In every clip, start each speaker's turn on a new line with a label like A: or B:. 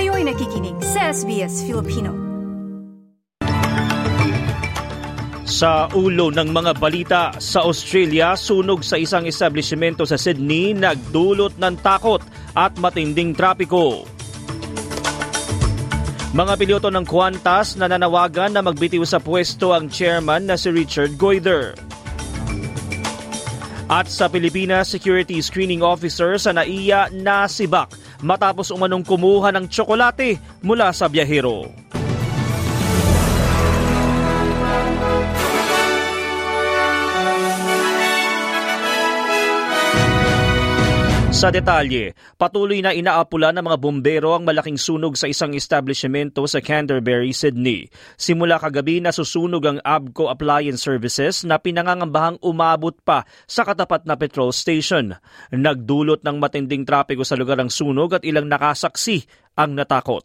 A: Kayo'y nakikinig sa SBS Filipino.
B: Sa ulo ng mga balita sa Australia, sunog sa isang establishmento sa Sydney nagdulot ng takot at matinding trapiko. Mga piloto ng Qantas na nanawagan na magbitiw sa pwesto ang chairman na si Richard Goyder. At sa Pilipinas, security screening officer sa NAIA nasibak matapos umanong kumuha ng tsokolate mula sa biyahero. Sa detalye, patuloy na inaapula ng mga bombero ang malaking sunog sa isang establishmento sa Canterbury, Sydney. Simula kagabi nasusunog ang Abco Appliance Services na pinangangambahang umabot pa sa katapat na petrol station. Nagdulot ng matinding trapiko sa lugar ng sunog at ilang nakasaksi ang natakot.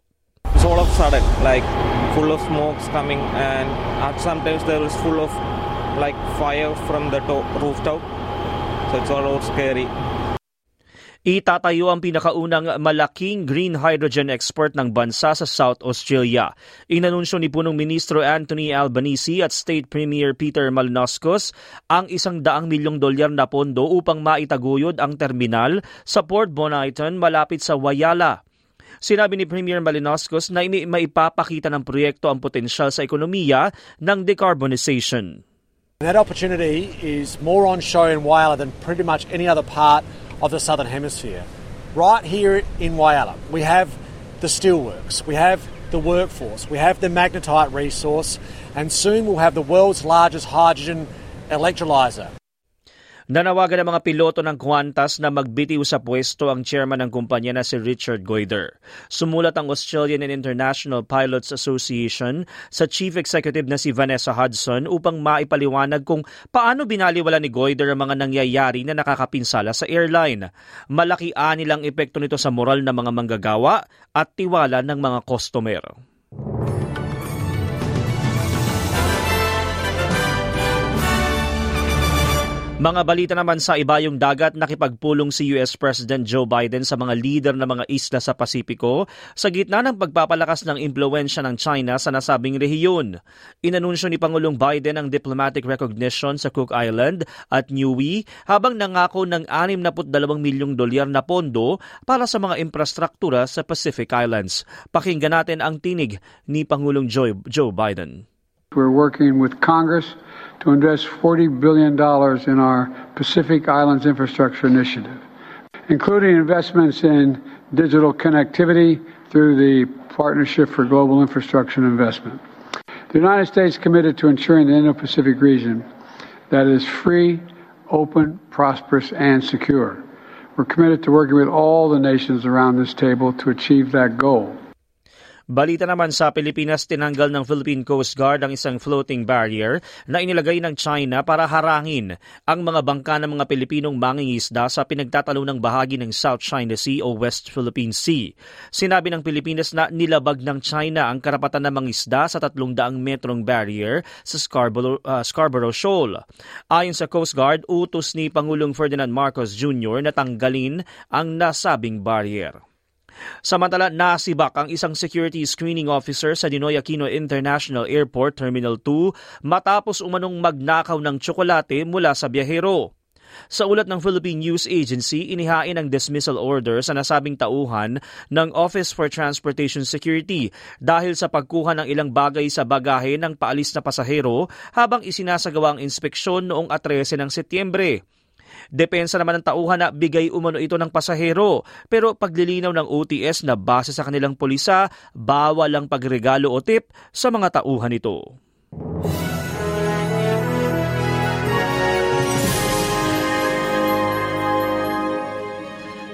C: It's all of sudden, like full of smokes coming and at sometimes there is full of like fire from the to- rooftop. So it's all scary.
B: Itatayo ang pinakaunang malaking green hydrogen export ng bansa sa South Australia. Inanunsyo ni punong ministro Anthony Albanese at State Premier Peter Malnoscos ang isang daang milyong dolyar na pondo upang maitaguyod ang terminal sa Port Bonaiton malapit sa Wayala. Sinabi ni Premier Malinowskos na maipapakita ng proyekto ang potensyal sa ekonomiya ng decarbonization.
D: That opportunity is more on show in Whyalla than pretty much any other part of the Southern Hemisphere. Right here in Whyalla, we have the steelworks, we have the workforce, we have the magnetite resource, and soon we'll have the world's largest hydrogen electrolyser.
B: Nanawagan ng mga piloto ng Qantas na magbitiw sa pwesto ang chairman ng kumpanya na si Richard Goyder. Sumulat ang Australian and International Pilots Association sa chief executive na si Vanessa Hudson upang maipaliwanag kung paano binaliwala ni Goyder ang mga nangyayari na nakakapinsala sa airline. Malaki anilang epekto nito sa moral ng mga manggagawa at tiwala ng mga customer. Mga balita naman sa ibayong dagat, nakipagpulong si US President Joe Biden sa mga leader ng mga isla sa Pasipiko sa gitna ng pagpapalakas ng impluensya ng China sa nasabing rehiyon. Inanunsyo ni Pangulong Biden ang diplomatic recognition sa Cook Island at Niue habang nangako ng 62 milyong dolyar na pondo para sa mga infrastruktura sa Pacific Islands. Pakinggan natin ang tinig ni Pangulong Joe, Joe Biden.
E: We're working with Congress to invest $40 billion in our Pacific Islands Infrastructure Initiative, including investments in digital connectivity through the Partnership for Global Infrastructure Investment. The United States is committed to ensuring the Indo-Pacific region that is free, open, prosperous, and secure. We're committed to working with all the nations around this table to achieve that goal.
B: Balita naman sa Pilipinas, tinanggal ng Philippine Coast Guard ang isang floating barrier na inilagay ng China para harangin ang mga bangka ng mga Pilipinong mangingisda sa pinagtatalunang bahagi ng South China Sea o West Philippine Sea. Sinabi ng Pilipinas na nilabag ng China ang karapatan ng mangisda sa 300 metrong barrier sa Scarborough, uh, Scarborough Shoal. Ayon sa Coast Guard, utos ni Pangulong Ferdinand Marcos Jr. na tanggalin ang nasabing barrier. Samantala, nasibak ang isang security screening officer sa Ninoy Aquino International Airport Terminal 2 matapos umanong magnakaw ng tsokolate mula sa biyahero. Sa ulat ng Philippine News Agency, inihain ang dismissal order sa nasabing tauhan ng Office for Transportation Security dahil sa pagkuha ng ilang bagay sa bagahe ng paalis na pasahero habang isinasagawa ang inspeksyon noong 13 ng Setyembre. Depensa naman ng tauhan na bigay umano ito ng pasahero pero paglilinaw ng OTS na base sa kanilang pulisa, bawal ang pagregalo o tip sa mga tauhan ito.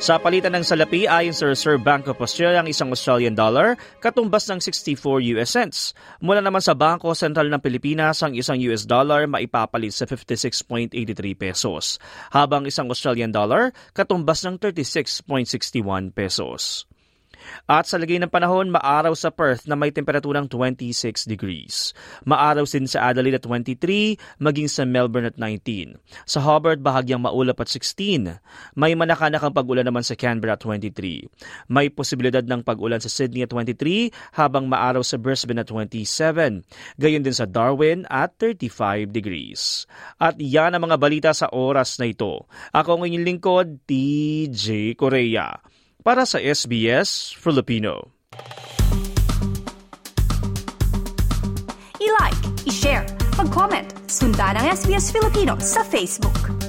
B: Sa palitan ng salapi, ayon sa Reserve Bank of Australia, ang isang Australian dollar katumbas ng 64 US cents. Mula naman sa Bangko Sentral ng Pilipinas, ang isang US dollar maipapalit sa 56.83 pesos, habang isang Australian dollar katumbas ng 36.61 pesos. At sa lagay ng panahon, maaraw sa Perth na may temperaturang 26 degrees. Maaraw din sa Adelaide at 23, maging sa Melbourne at 19. Sa Hobart, bahagyang maulap at 16. May manakanakang pag-ulan naman sa Canberra at 23. May posibilidad ng pag-ulan sa Sydney at 23, habang maaraw sa Brisbane at 27. Gayon din sa Darwin at 35 degrees. At yan ang mga balita sa oras na ito. Ako ang inyong lingkod, TJ Korea para sa SBS Filipino.
A: I-like, i-share, mag-comment, sundan ang SBS Filipino sa Facebook.